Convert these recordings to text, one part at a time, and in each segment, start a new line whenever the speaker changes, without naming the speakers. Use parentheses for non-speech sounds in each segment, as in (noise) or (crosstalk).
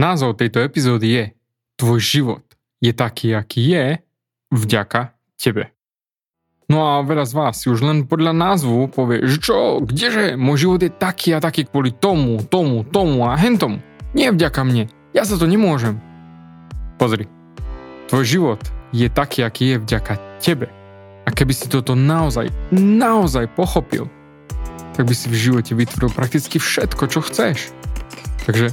Názov tejto epizódy je Tvoj život je taký, aký je vďaka tebe. No a veľa z vás si už len podľa názvu povie, že čo, kdeže, môj život je taký a taký kvôli tomu, tomu, tomu a hentomu. Nie vďaka mne, ja sa to nemôžem. Pozri, tvoj život je taký, aký je vďaka tebe. A keby si toto naozaj, naozaj pochopil, tak by si v živote vytvoril prakticky všetko, čo chceš. Takže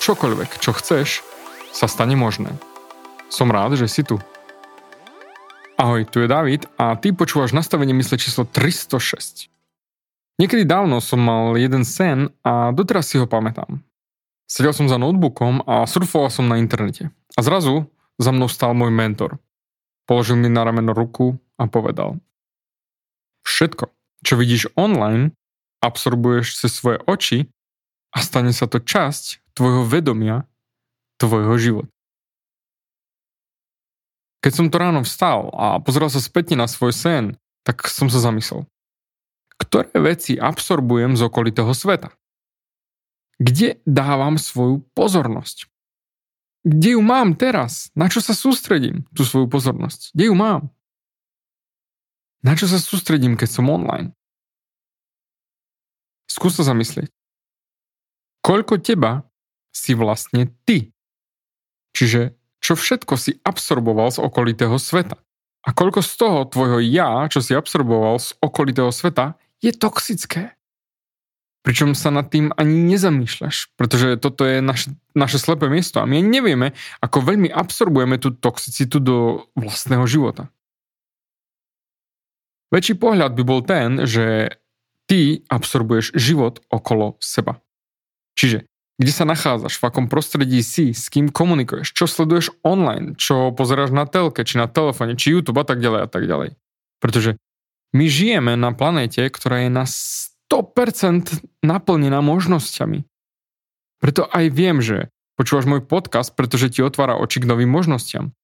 čokoľvek, čo chceš, sa stane možné. Som rád, že si tu. Ahoj, tu je David a ty počúvaš nastavenie mysle číslo 306. Niekedy dávno som mal jeden sen a doteraz si ho pamätám. Sedel som za notebookom a surfoval som na internete. A zrazu za mnou stal môj mentor. Položil mi na rameno ruku a povedal. Všetko, čo vidíš online, absorbuješ cez svoje oči a stane sa to časť tvojho vedomia, tvojho života. Keď som to ráno vstal a pozeral sa spätne na svoj sen, tak som sa zamyslel. Ktoré veci absorbujem z okolitého sveta? Kde dávam svoju pozornosť? Kde ju mám teraz? Na čo sa sústredím, tú svoju pozornosť? Kde ju mám? Na čo sa sústredím, keď som online? Skús sa zamyslieť. Koľko teba si vlastne ty? Čiže čo všetko si absorboval z okolitého sveta. A koľko z toho tvojho ja, čo si absorboval z okolitého sveta, je toxické. Pričom sa nad tým ani nezamýšľaš, pretože toto je naše, naše slepé miesto a my nevieme, ako veľmi absorbujeme tú toxicitu do vlastného života. Väčší pohľad by bol ten, že ty absorbuješ život okolo seba. Čiže kde sa nachádzaš, v akom prostredí si, s kým komunikuješ, čo sleduješ online, čo pozeráš na telke, či na telefóne, či YouTube a tak ďalej a tak ďalej. Pretože my žijeme na planéte, ktorá je na 100% naplnená možnosťami. Preto aj viem, že počúvaš môj podcast, pretože ti otvára oči k novým možnostiam.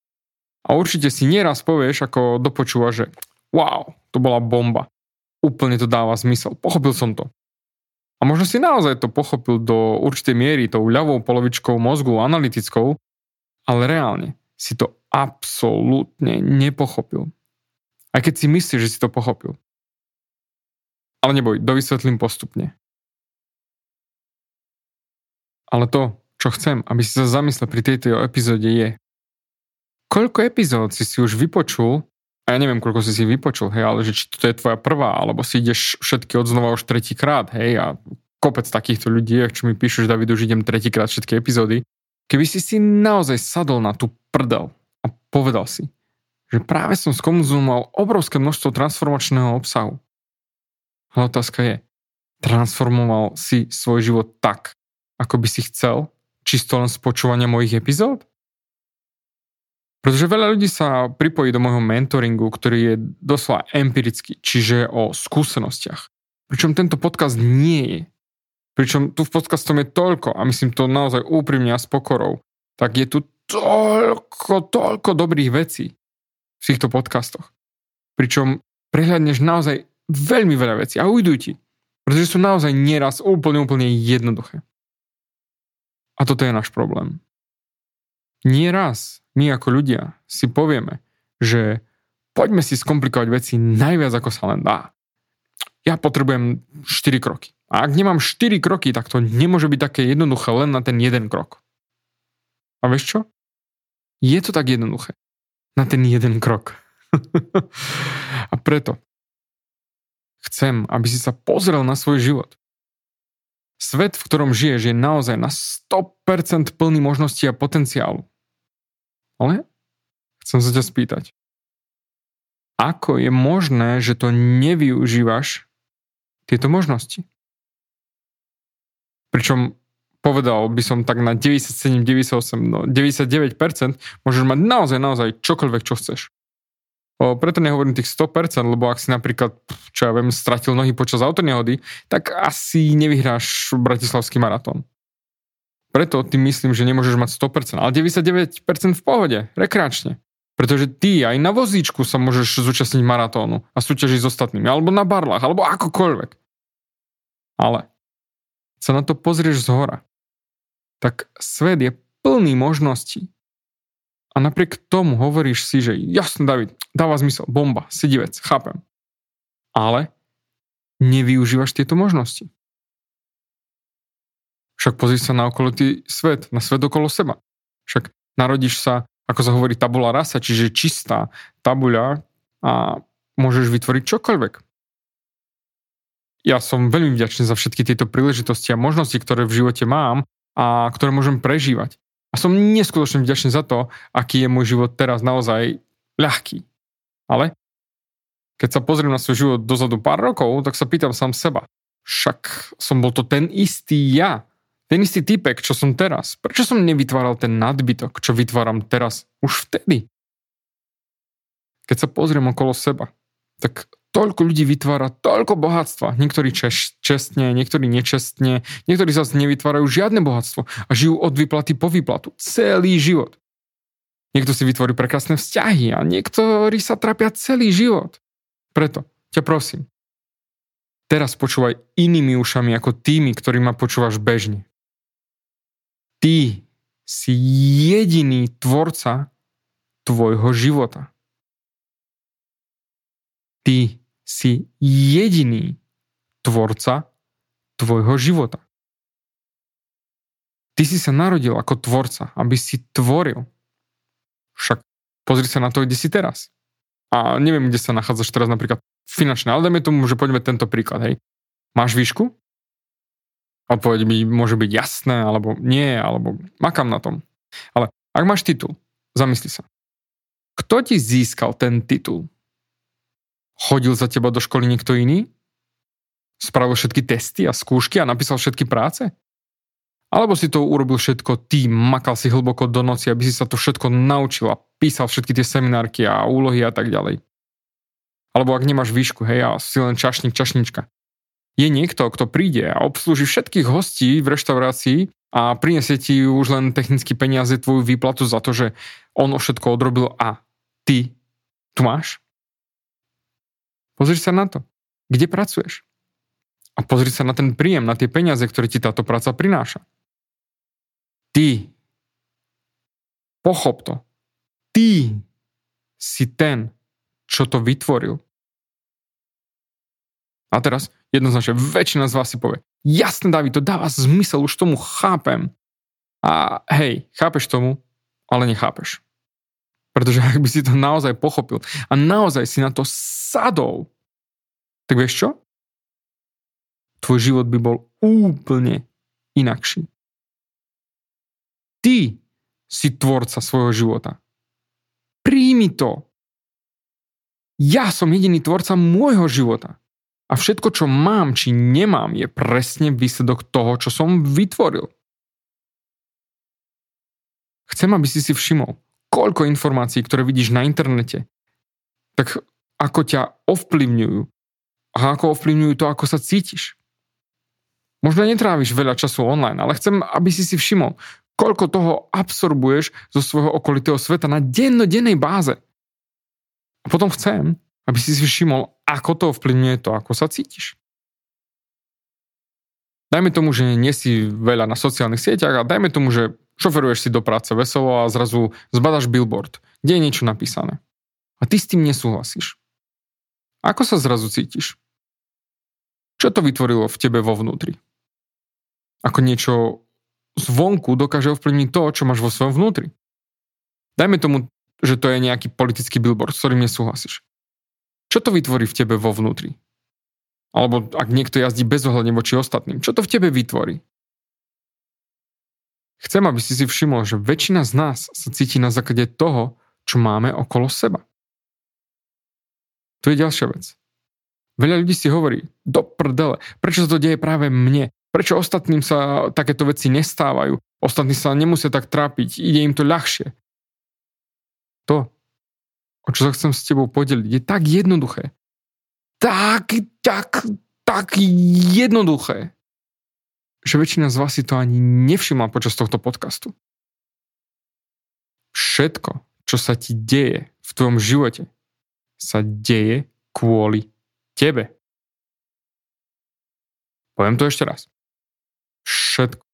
A určite si nieraz povieš, ako dopočúva, že wow, to bola bomba. Úplne to dáva zmysel. Pochopil som to. A možno si naozaj to pochopil do určitej miery tou ľavou polovičkou mozgu analytickou, ale reálne si to absolútne nepochopil. Aj keď si myslíš, že si to pochopil. Ale neboj, dovysvetlím postupne. Ale to, čo chcem, aby si sa zamyslel pri tejto epizóde je, koľko epizód si si už vypočul a ja neviem, koľko si si vypočul, hej, ale že či to je tvoja prvá, alebo si ideš všetky odznova už tretíkrát, hej, a kopec takýchto ľudí, čo mi píšu, že David, už idem tretíkrát všetky epizódy. Keby si si naozaj sadol na tú prdel a povedal si, že práve som skonzumoval obrovské množstvo transformačného obsahu. Ale otázka je, transformoval si svoj život tak, ako by si chcel, čisto len z počúvania mojich epizód? Pretože veľa ľudí sa pripojí do môjho mentoringu, ktorý je doslova empirický, čiže o skúsenostiach. Pričom tento podcast nie je. Pričom tu v podcastom je toľko, a myslím to naozaj úprimne a s pokorou, tak je tu toľko, toľko dobrých vecí v týchto podcastoch. Pričom prehľadneš naozaj veľmi veľa vecí a ujdu ti, pretože sú naozaj nieraz úplne, úplne jednoduché. A toto je náš problém. Nie raz my ako ľudia si povieme, že poďme si skomplikovať veci najviac ako sa len dá. ja potrebujem 4 kroky. A ak nemám 4 kroky, tak to nemôže byť také jednoduché len na ten jeden krok. A vieš čo? Je to tak jednoduché. Na ten jeden krok. (laughs) a preto chcem, aby si sa pozrel na svoj život. Svet, v ktorom žiješ, je naozaj na 100% plný možností a potenciálu. Ale chcem sa ťa spýtať. Ako je možné, že to nevyužívaš tieto možnosti? Pričom povedal by som tak na 97, 98, no 99% môžeš mať naozaj, naozaj čokoľvek, čo chceš. O, preto nehovorím tých 100%, lebo ak si napríklad, čo ja viem, stratil nohy počas autonehody, tak asi nevyhráš Bratislavský maratón. Preto ty myslím, že nemôžeš mať 100%, ale 99% v pohode, rekreačne. Pretože ty aj na vozíčku sa môžeš zúčastniť maratónu a súťažiť s ostatnými, alebo na barlách, alebo akokoľvek. Ale sa na to pozrieš z hora, tak svet je plný možností. A napriek tomu hovoríš si, že jasne, David, dáva zmysel, bomba, si divec, chápem. Ale nevyužívaš tieto možnosti. Však pozri sa na okolitý svet, na svet okolo seba. Však narodíš sa, ako sa hovorí, tabula rasa, čiže čistá tabuľa a môžeš vytvoriť čokoľvek. Ja som veľmi vďačný za všetky tieto príležitosti a možnosti, ktoré v živote mám a ktoré môžem prežívať. A som neskutočne vďačný za to, aký je môj život teraz naozaj ľahký. Ale keď sa pozriem na svoj život dozadu pár rokov, tak sa pýtam sám seba. Však som bol to ten istý ja. Ten istý typek, čo som teraz. Prečo som nevytváral ten nadbytok, čo vytváram teraz už vtedy? Keď sa pozriem okolo seba, tak toľko ľudí vytvára toľko bohatstva. Niektorí češ, čestne, niektorí nečestne, niektorí zase nevytvárajú žiadne bohatstvo a žijú od výplaty po výplatu. Celý život. Niekto si vytvorí prekrásne vzťahy a niektorí sa trápia celý život. Preto ťa prosím, teraz počúvaj inými ušami ako tými, ktorí ma počúvaš bežne. Ty si jediný tvorca tvojho života. Ty si jediný tvorca tvojho života. Ty si sa narodil ako tvorca, aby si tvoril. Však pozri sa na to, kde si teraz. A neviem, kde sa nachádzaš teraz napríklad finančne, ale dajme tomu, že poďme tento príklad, hej. Máš výšku? Odpoveď mi môže byť jasné, alebo nie, alebo makám na tom. Ale ak máš titul, zamysli sa. Kto ti získal ten titul? Chodil za teba do školy niekto iný? Spravil všetky testy a skúšky a napísal všetky práce? Alebo si to urobil všetko ty, makal si hlboko do noci, aby si sa to všetko naučil a písal všetky tie seminárky a úlohy a tak ďalej. Alebo ak nemáš výšku, hej, a si len čašník, čašnička. Je niekto, kto príde a obslúži všetkých hostí v reštaurácii a prinesie ti už len technicky peniaze tvoju výplatu za to, že on všetko odrobil a ty tu máš? Pozri sa na to. Kde pracuješ? A pozri sa na ten príjem, na tie peniaze, ktoré ti táto práca prináša. Ty. Pochop to. Ty si ten, čo to vytvoril. A teraz jednoznačne väčšina z vás si povie, jasne David, to dáva zmysel, už tomu chápem. A hej, chápeš tomu, ale nechápeš. Pretože ak by si to naozaj pochopil a naozaj si na to sadol, tak vieš čo? Tvoj život by bol úplne inakší. Ty si tvorca svojho života. Príjmi to. Ja som jediný tvorca môjho života. A všetko, čo mám či nemám, je presne výsledok toho, čo som vytvoril. Chcem, aby si si všimol, koľko informácií, ktoré vidíš na internete, tak ako ťa ovplyvňujú a ako ovplyvňujú to, ako sa cítiš. Možno netráviš veľa času online, ale chcem, aby si si všimol, koľko toho absorbuješ zo svojho okolitého sveta na dennodennej báze. A potom chcem, aby si si všimol, ako to ovplyvňuje to, ako sa cítiš. Dajme tomu, že nie si veľa na sociálnych sieťach a dajme tomu, že šoferuješ si do práce veselo a zrazu zbadaš billboard, kde je niečo napísané. A ty s tým nesúhlasíš. Ako sa zrazu cítiš? Čo to vytvorilo v tebe vo vnútri? Ako niečo zvonku dokáže ovplyvniť to, čo máš vo svojom vnútri. Dajme tomu, že to je nejaký politický billboard, s ktorým nesúhlasíš. Čo to vytvorí v tebe vo vnútri? Alebo ak niekto jazdí bezohľadne voči ostatným, čo to v tebe vytvorí? Chcem, aby si si všimol, že väčšina z nás sa cíti na základe toho, čo máme okolo seba. To je ďalšia vec. Veľa ľudí si hovorí, do prdele, prečo sa to deje práve mne? Prečo ostatným sa takéto veci nestávajú? Ostatní sa nemusia tak trápiť, ide im to ľahšie. To, o čo sa chcem s tebou podeliť, je tak jednoduché. Tak, tak, tak jednoduché, že väčšina z vás si to ani nevšimla počas tohto podcastu. Všetko, čo sa ti deje v tvojom živote, sa deje kvôli tebe. Poviem to ešte raz. Všetko.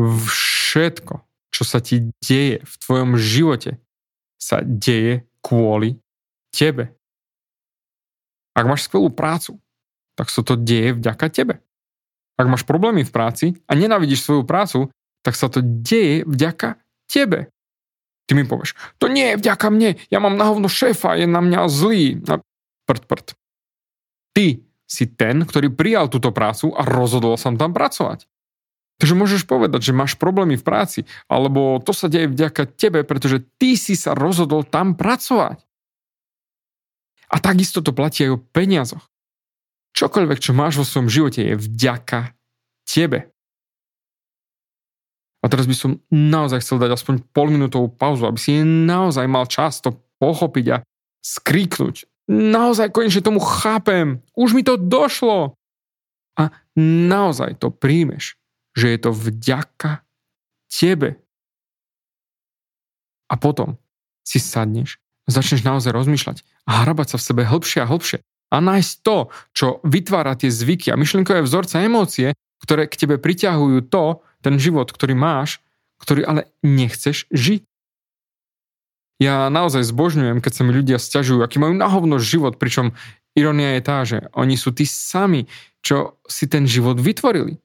Všetko, čo sa ti deje v tvojom živote, sa deje kvôli tebe. Ak máš skvelú prácu, tak sa to deje vďaka tebe. Ak máš problémy v práci a nenávidíš svoju prácu, tak sa to deje vďaka tebe. Ty mi povieš, to nie je vďaka mne, ja mám na hovno šéfa, je na mňa zlý. A prd, prd. Ty si ten, ktorý prijal túto prácu a rozhodol sa tam pracovať. Takže môžeš povedať, že máš problémy v práci, alebo to sa deje vďaka tebe, pretože ty si sa rozhodol tam pracovať. A takisto to platí aj o peniazoch. Čokoľvek, čo máš vo svojom živote, je vďaka tebe. A teraz by som naozaj chcel dať aspoň polminútovú pauzu, aby si naozaj mal čas to pochopiť a skríknuť naozaj konečne tomu chápem, už mi to došlo. A naozaj to príjmeš, že je to vďaka tebe. A potom si sadneš, začneš naozaj rozmýšľať a hrabať sa v sebe hlbšie a hlbšie a nájsť to, čo vytvára tie zvyky a myšlienkové vzorce a emócie, ktoré k tebe priťahujú to, ten život, ktorý máš, ktorý ale nechceš žiť. Ja naozaj zbožňujem, keď sa mi ľudia stiažujú, aký majú nahovno život, pričom ironia je tá, že oni sú tí sami, čo si ten život vytvorili.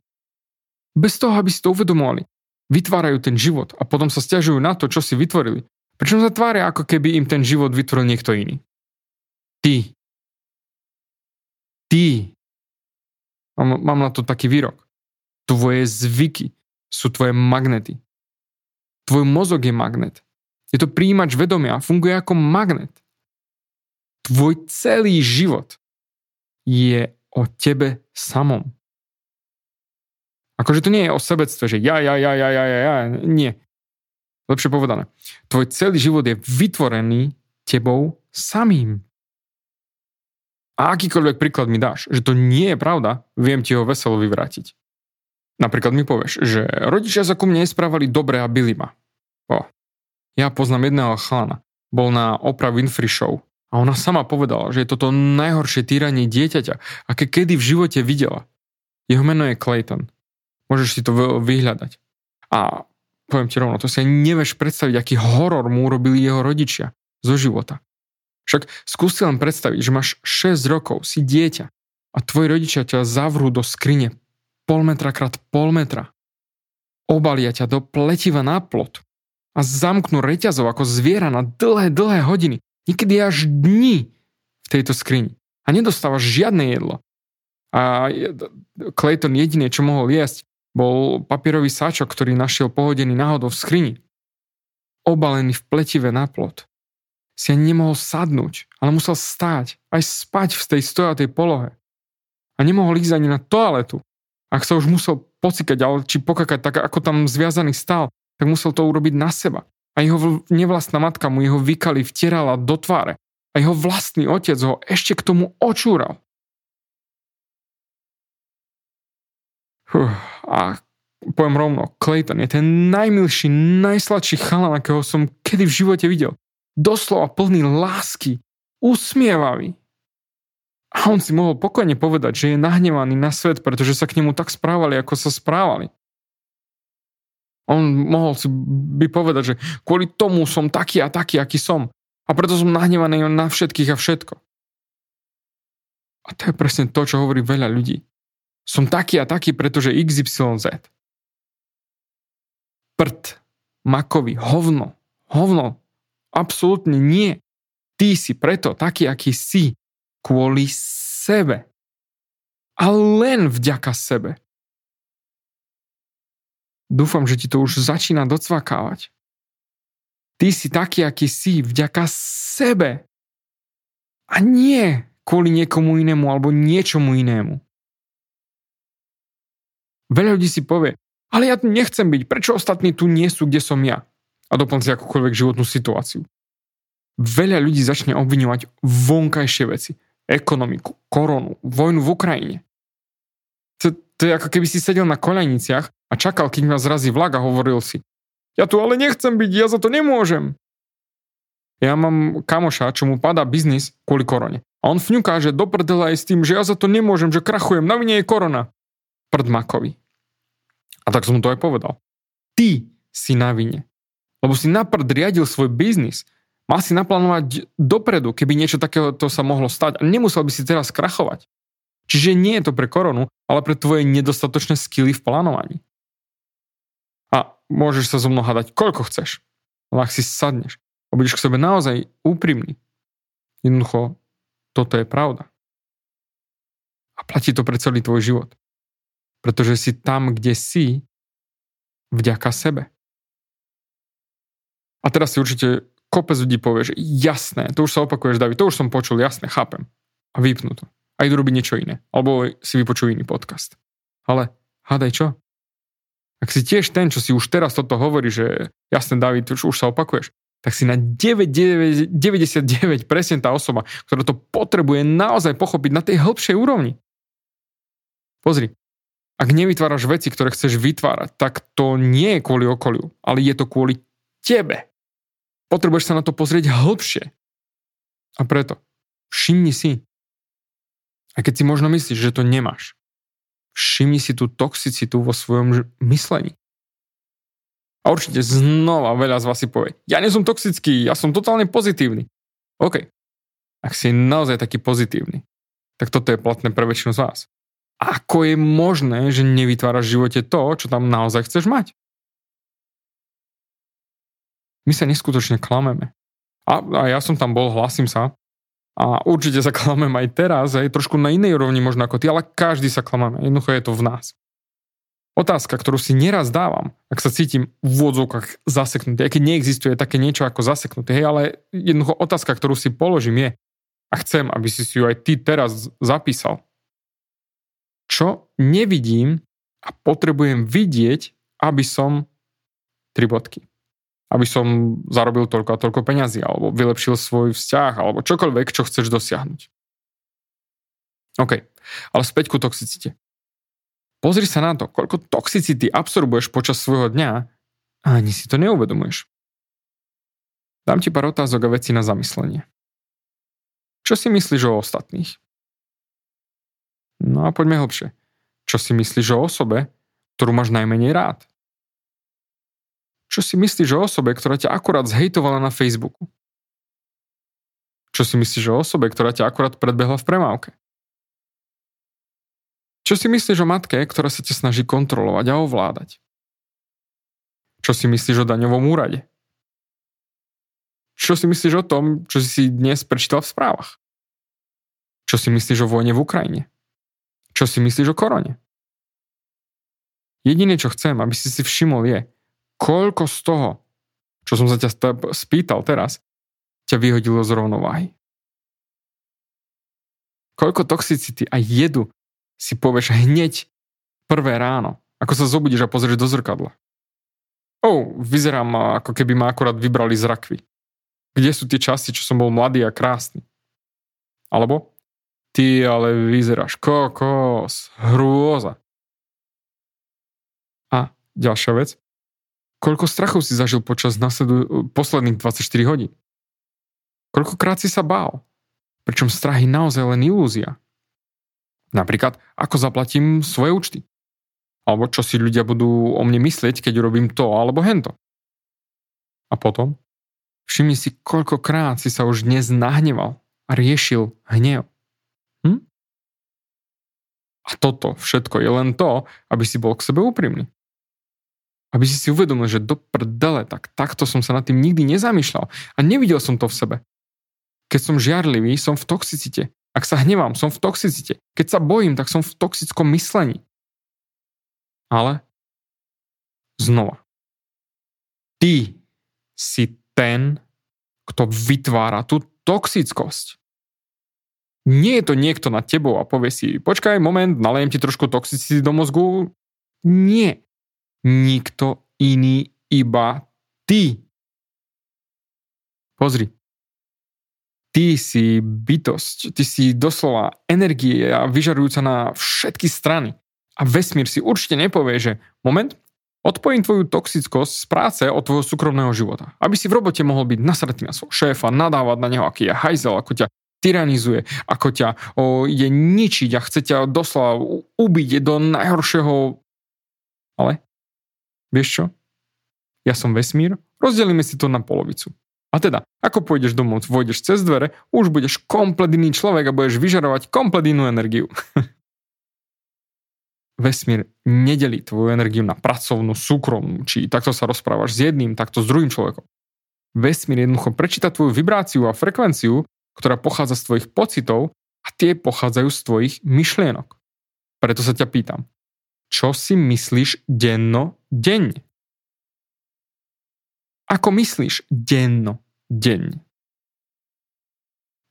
Bez toho, aby si to uvedomovali. Vytvárajú ten život a potom sa stiažujú na to, čo si vytvorili. Pričom sa tvária, ako keby im ten život vytvoril niekto iný. Ty. Ty. Mám, mám na to taký výrok. Tvoje zvyky sú tvoje magnety. Tvoj mozog je magnet. Je to príjimač vedomia, funguje ako magnet. Tvoj celý život je o tebe samom. Akože to nie je o sebectve, že ja, ja, ja, ja, ja, ja, ja, nie. Lepšie povedané. Tvoj celý život je vytvorený tebou samým. A akýkoľvek príklad mi dáš, že to nie je pravda, viem ti ho veselo vyvrátiť. Napríklad mi povieš, že rodičia sa ku mne nesprávali dobre a byli ma. O, ja poznám jedného chlana. Bol na Oprah Winfrey Show. A ona sama povedala, že je toto najhoršie týranie dieťaťa, aké kedy v živote videla. Jeho meno je Clayton. Môžeš si to vyhľadať. A poviem ti rovno, to si nevieš predstaviť, aký horor mu urobili jeho rodičia zo života. Však skús si len predstaviť, že máš 6 rokov, si dieťa a tvoji rodičia ťa zavrú do skrine pol metra krát pol metra. Obalia ťa do pletiva na plot a zamknú reťazov ako zviera na dlhé, dlhé hodiny, niekedy až dni v tejto skrini. A nedostávaš žiadne jedlo. A Clayton jediné, čo mohol jesť, bol papierový sáčok, ktorý našiel pohodený náhodou v skrini. Obalený v pletivé na plot. Si ani nemohol sadnúť, ale musel stáť, aj spať v tej stojatej polohe. A nemohol ísť ani na toaletu. Ak sa už musel pocikať, ale či pokakať tak, ako tam zviazaný stál, tak musel to urobiť na seba. A jeho nevlastná matka mu jeho vykali vtierala do tváre. A jeho vlastný otec ho ešte k tomu očúral. A poviem rovno, Clayton je ten najmilší, najsladší chalan, akého som kedy v živote videl. Doslova plný lásky, usmievavý. A on si mohol pokojne povedať, že je nahnevaný na svet, pretože sa k nemu tak správali, ako sa správali. On mohol si by povedať, že kvôli tomu som taký a taký, aký som. A preto som nahnevaný na všetkých a všetko. A to je presne to, čo hovorí veľa ľudí. Som taký a taký, pretože XYZ. Prd, makovi, hovno, hovno, absolútne nie. Ty si preto taký, aký si, kvôli sebe. A len vďaka sebe. Dúfam, že ti to už začína docvakávať. Ty si taký, aký si, vďaka sebe. A nie kvôli niekomu inému alebo niečomu inému. Veľa ľudí si povie, ale ja tu nechcem byť, prečo ostatní tu nie sú, kde som ja? A doplň si akúkoľvek životnú situáciu. Veľa ľudí začne obviňovať vonkajšie veci. Ekonomiku, koronu, vojnu v Ukrajine. To, to je ako keby si sedel na koľajniciach a čakal, kým vás zrazí vlak a hovoril si ja tu ale nechcem byť, ja za to nemôžem. Ja mám kamoša, čo mu padá biznis kvôli korone. A on fňuká, že do aj s tým, že ja za to nemôžem, že krachujem, na vine je korona. Prd makovi. A tak som mu to aj povedal. Ty si na vine. Lebo si naprd riadil svoj biznis. Mal si naplánovať dopredu, keby niečo takého to sa mohlo stať. A nemusel by si teraz krachovať. Čiže nie je to pre koronu, ale pre tvoje nedostatočné skily v plánovaní. A môžeš sa so mnou hádať koľko chceš. Ale ak si sadneš a budeš k sebe naozaj úprimný, jednoducho toto je pravda. A platí to pre celý tvoj život. Pretože si tam, kde si, vďaka sebe. A teraz si určite kopec ľudí povie, že jasné, to už sa opakuješ, David, to už som počul, jasné, chápem. A vypnú to. A idú robiť niečo iné. Alebo si vypočujú iný podcast. Ale hádaj čo? Ak si tiež ten, čo si už teraz toto hovorí, že jasne, David, už, už sa opakuješ, tak si na 99, 99% tá osoba, ktorá to potrebuje naozaj pochopiť na tej hĺbšej úrovni. Pozri, ak nevytváraš veci, ktoré chceš vytvárať, tak to nie je kvôli okoliu, ale je to kvôli tebe. Potrebuješ sa na to pozrieť hĺbšie. A preto všimni si, a keď si možno myslíš, že to nemáš, všimni si tú toxicitu vo svojom myslení. A určite znova veľa z vás si povie, ja nie som toxický, ja som totálne pozitívny. OK, ak si naozaj taký pozitívny, tak toto je platné pre väčšinu z vás. Ako je možné, že nevytváraš v živote to, čo tam naozaj chceš mať? My sa neskutočne klameme. A, a ja som tam bol, hlasím sa, a určite sa (laughs) klamem aj teraz, aj trošku na inej úrovni možno ako ty, ale každý sa klameme. Jednoducho je to v nás. Otázka, ktorú si neraz dávam, ak sa cítim v úvodzovkách zaseknutý, aj keď neexistuje také niečo ako zaseknutý, hej, ale jednoducho otázka, ktorú si položím je, a chcem, aby si si ju aj ty teraz zapísal. Čo nevidím a potrebujem vidieť, aby som tri bodky aby som zarobil toľko a toľko peňazí, alebo vylepšil svoj vzťah, alebo čokoľvek, čo chceš dosiahnuť. OK, ale späť ku toxicite. Pozri sa na to, koľko toxicity absorbuješ počas svojho dňa a ani si to neuvedomuješ. Dám ti pár otázok a veci na zamyslenie. Čo si myslíš o ostatných? No a poďme hlbšie. Čo si myslíš o osobe, ktorú máš najmenej rád? Čo si myslíš o osobe, ktorá ťa akurát zhejtovala na Facebooku? Čo si myslíš o osobe, ktorá ťa akurát predbehla v premávke? Čo si myslíš o matke, ktorá sa ťa snaží kontrolovať a ovládať? Čo si myslíš o daňovom úrade? Čo si myslíš o tom, čo si dnes prečítal v správach? Čo si myslíš o vojne v Ukrajine? Čo si myslíš o korone? Jediné, čo chcem, aby si si všimol je, koľko z toho, čo som sa ťa spýtal teraz, ťa vyhodilo z rovnováhy. Koľko toxicity a jedu si povieš hneď prvé ráno, ako sa zobudíš a pozrieš do zrkadla. Oh, vyzerám ako keby ma akorát vybrali z rakvy. Kde sú tie časti, čo som bol mladý a krásny? Alebo ty ale vyzeráš kokos, hrôza. A ďalšia vec, Koľko strachov si zažil počas nasledu- posledných 24 hodín? Koľkokrát si sa bál? Pričom strach je naozaj len ilúzia. Napríklad, ako zaplatím svoje účty? Alebo čo si ľudia budú o mne myslieť, keď robím to alebo hento? A potom? Všimni si, koľkokrát si sa už dnes nahneval a riešil hnev. A toto všetko je len to, aby si bol k sebe úprimný. Aby si si uvedomil, že do prdele, tak takto som sa nad tým nikdy nezamýšľal a nevidel som to v sebe. Keď som žiarlivý, som v toxicite. Ak sa hnevám, som v toxicite. Keď sa bojím, tak som v toxickom myslení. Ale znova. Ty si ten, kto vytvára tú toxickosť. Nie je to niekto nad tebou a povie si, počkaj, moment, nalejem ti trošku toxicity do mozgu. Nie. Nikto iný, iba ty. Pozri. Ty si bytosť, ty si doslova energie a vyžarujúca na všetky strany. A vesmír si určite nepovie, že moment, Odpojím tvoju toxickosť z práce od tvojho súkromného života. Aby si v robote mohol byť nasratý na svojho šéfa, nadávať na neho, aký je hajzel, ako ťa tyranizuje, ako ťa o, ide ničiť a chce ťa doslova ubiť do najhoršieho... Ale, vieš čo? Ja som vesmír, rozdelíme si to na polovicu. A teda, ako pôjdeš domov, vojdeš cez dvere, už budeš komplet iný človek a budeš vyžarovať komplet inú energiu. (laughs) vesmír nedelí tvoju energiu na pracovnú, súkromnú, či takto sa rozprávaš s jedným, takto s druhým človekom. Vesmír jednoducho prečíta tvoju vibráciu a frekvenciu, ktorá pochádza z tvojich pocitov a tie pochádzajú z tvojich myšlienok. Preto sa ťa pýtam, čo si myslíš denno, denne? Ako myslíš denno, denne?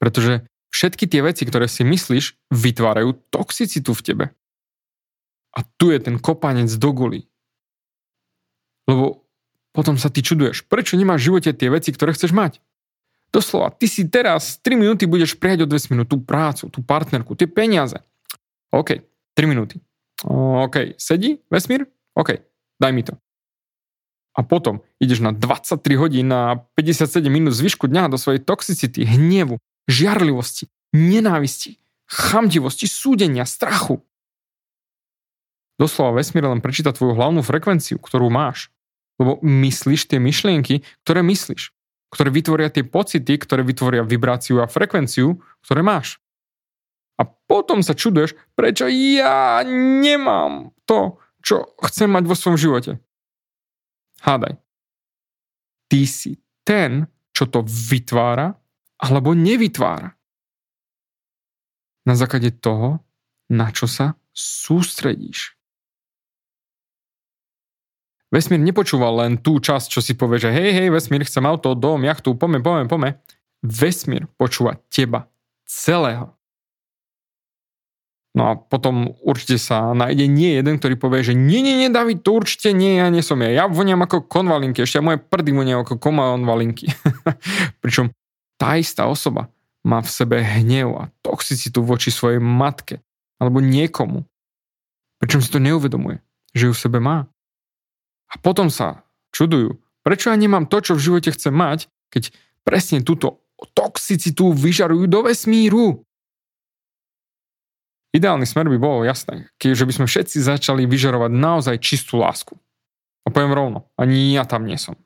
Pretože všetky tie veci, ktoré si myslíš, vytvárajú toxicitu v tebe. A tu je ten kopanec do guli. Lebo potom sa ty čuduješ, prečo nemáš v živote tie veci, ktoré chceš mať. Doslova, ty si teraz 3 minúty budeš prehať od vesmíru tú prácu, tú partnerku, tie peniaze. OK, 3 minúty. OK, sedí vesmír? OK, daj mi to. A potom ideš na 23 hodín na 57 minút zvyšku dňa do svojej toxicity, hnevu, žiarlivosti, nenávisti, chamtivosti, súdenia, strachu. Doslova vesmír len prečíta tvoju hlavnú frekvenciu, ktorú máš. Lebo myslíš tie myšlienky, ktoré myslíš. Ktoré vytvoria tie pocity, ktoré vytvoria vibráciu a frekvenciu, ktoré máš. A potom sa čuduješ, prečo ja nemám to, čo chcem mať vo svojom živote. Hádaj. Ty si ten, čo to vytvára alebo nevytvára. Na základe toho, na čo sa sústredíš. Vesmír nepočúval len tú časť, čo si povie, že hej, hej, vesmír, chcem auto, dom, jachtu, pome, pome, pome. Vesmír počúva teba celého. No a potom určite sa nájde nie jeden, ktorý povie, že nie, nie, nie, David, to určite nie, ja nie som ja. Ja voniam ako konvalinky, ešte moje prdy vonia ako konvalinky. (laughs) Pričom tá istá osoba má v sebe hnev a toxicitu voči svojej matke alebo niekomu. Pričom si to neuvedomuje, že ju v sebe má. A potom sa čudujú, prečo ja nemám to, čo v živote chcem mať, keď presne túto toxicitu vyžarujú do vesmíru. Ideálny smer by bolo jasné, keďže by sme všetci začali vyžarovať naozaj čistú lásku. A poviem rovno, ani ja tam nie som.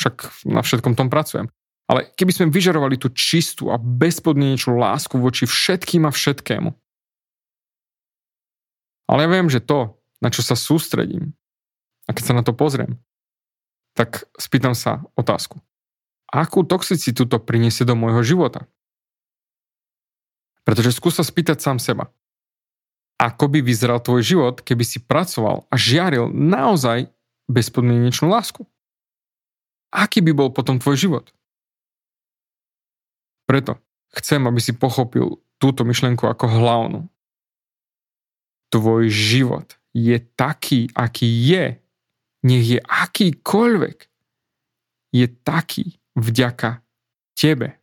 Však na všetkom tom pracujem. Ale keby sme vyžarovali tú čistú a bezpodmienečnú lásku voči všetkým a všetkému. Ale ja viem, že to, na čo sa sústredím, a keď sa na to pozriem, tak spýtam sa otázku. Akú toxicitu to priniesie do môjho života? Pretože skús sa spýtať sám seba. Ako by vyzeral tvoj život, keby si pracoval a žiaril naozaj bezpodmienečnú lásku? Aký by bol potom tvoj život? Preto chcem, aby si pochopil túto myšlenku ako hlavnú. Tvoj život je taký, aký je nech je akýkoľvek, je taký vďaka tebe.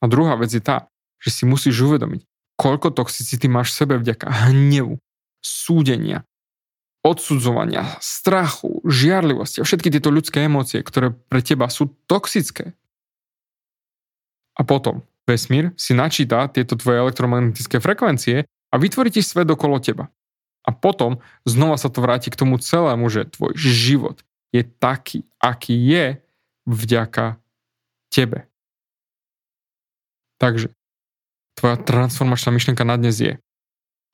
A druhá vec je tá, že si musíš uvedomiť, koľko toxicity máš v sebe vďaka hnevu, súdenia, odsudzovania, strachu, žiarlivosti a všetky tieto ľudské emócie, ktoré pre teba sú toxické. A potom vesmír si načíta tieto tvoje elektromagnetické frekvencie a vytvorí ti svet okolo teba. A potom znova sa to vráti k tomu celému, že tvoj život je taký, aký je vďaka tebe. Takže tvoja transformačná myšlienka na dnes je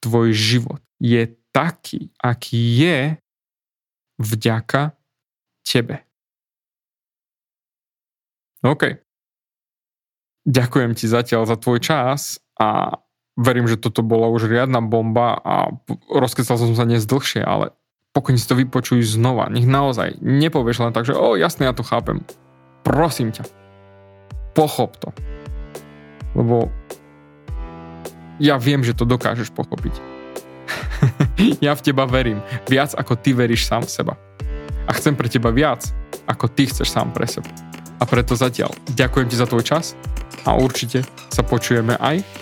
tvoj život je taký, aký je vďaka tebe. OK. Ďakujem ti zatiaľ za tvoj čas a verím, že toto bola už riadna bomba a rozkecal som sa dnes dlhšie, ale pokojne si to vypočuj znova. Nech naozaj nepovieš len tak, že o, jasne, ja to chápem. Prosím ťa, pochop to. Lebo ja viem, že to dokážeš pochopiť. (laughs) ja v teba verím. Viac ako ty veríš sám v seba. A chcem pre teba viac, ako ty chceš sám pre seba. A preto zatiaľ ďakujem ti za tvoj čas a určite sa počujeme aj